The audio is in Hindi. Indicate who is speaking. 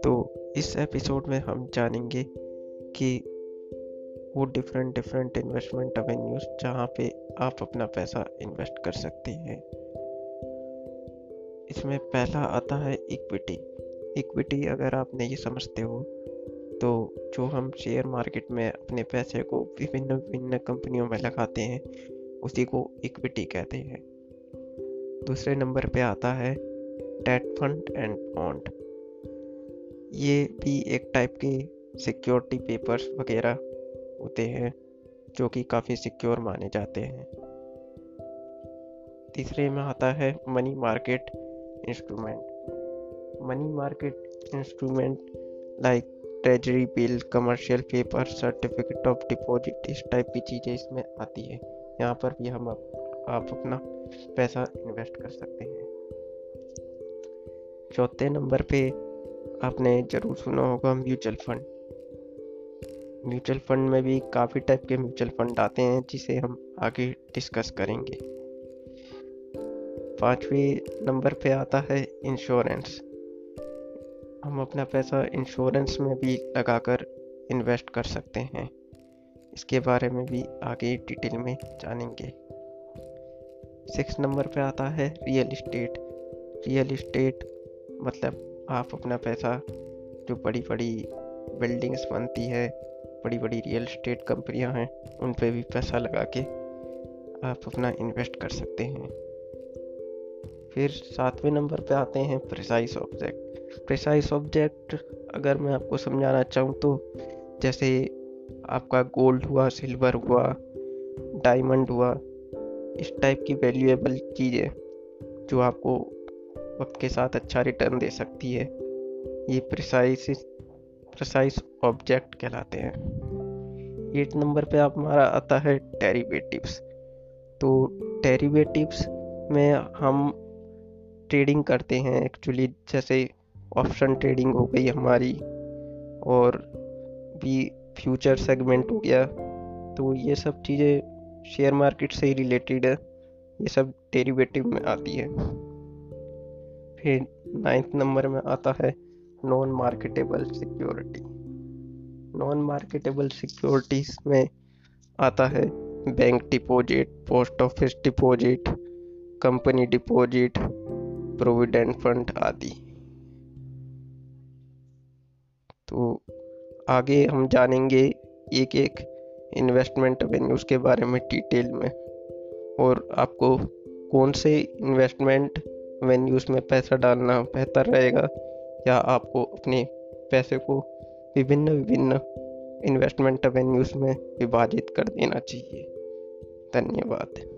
Speaker 1: तो इस एपिसोड में हम जानेंगे कि वो डिफरेंट डिफरेंट इन्वेस्टमेंट एवेन्यूज जहाँ पे आप अपना पैसा इन्वेस्ट कर सकते हैं। इसमें पहला आता है इक्विटी इक्विटी अगर आप नहीं समझते हो तो जो हम शेयर मार्केट में अपने पैसे को विभिन्न विभिन्न कंपनियों में लगाते हैं, उसी को इक्विटी कहते हैं। दूसरे नंबर पे आता है डेट फंड एंड बॉन्ड ये भी एक टाइप के सिक्योरिटी पेपर्स वगैरह होते हैं जो कि काफ़ी सिक्योर माने जाते हैं। तीसरे में आता है money market instrument money market instrument like treasury bill commercial paper certificate of deposit इस टाइप की चीज़ें इसमें आती है। यहाँ पर भी हम आप, आप अपना पैसा इन्वेस्ट कर सकते हैं। चौथे नंबर पे आपने ज़रूर सुना होगा म्यूचुअल फंड म्यूचुअल फंड में भी काफ़ी टाइप के म्यूचुअल फंड आते हैं, जिसे हम आगे डिस्कस करेंगे। पाँचवें नंबर पे आता है इंश्योरेंस हम अपना पैसा इंश्योरेंस में भी लगाकर इन्वेस्ट कर सकते हैं। इसके बारे में भी आगे डिटेल में जानेंगे। सिक्स नंबर पे आता है रियल इस्टेट। रियल इस्टेट मतलब आप अपना पैसा, जो बड़ी बड़ी बिल्डिंग्स बनती है बड़ी बड़ी रियल इस्टेट कंपनियाँ हैं, उन पे भी पैसा लगा के आप अपना इन्वेस्ट कर सकते हैं। फिर सातवें नंबर पे आते हैं प्रिसाइज ऑब्जेक्ट। प्रिसाइज ऑब्जेक्ट अगर मैं आपको समझाना चाहूँ तो जैसे आपका गोल्ड हुआ, सिल्वर हुआ, डायमंड हुआ इस टाइप की वैल्यूएबल चीज़ें जो आपको वक्त के साथ अच्छा रिटर्न दे सकती है। ये प्रिसाइस प्रिसाइस ऑब्जेक्ट कहलाते हैं। एट नंबर पे आप हमारा आता है डेरिवेटिव्स तो डेरिवेटिव्स में हम ट्रेडिंग करते हैं एक्चुअली जैसे ऑप्शन ट्रेडिंग हो गई हमारी और भी फ्यूचर सेगमेंट हो गया तो ये सब चीज़ें शेयर मार्केट से ही रिलेटेड ये सब डेरिवेटिव में आती है। फिर नाइन्थ नंबर में आता है non marketable security non marketable securities में आता है bank deposit post office deposit company deposit provident fund आदि। तो आगे हम जानेंगे एक एक इन्वेस्टमेंट एवेन्यूज के बारे में डिटेल में। और आपको कौन से इन्वेस्टमेंट वेन्यूज़ में पैसा डालना बेहतर रहेगा, या आपको अपने पैसे को विभिन्न विभिन्न इन्वेस्टमेंट वेन्यूज़ में विभाजित कर देना चाहिए। धन्यवाद।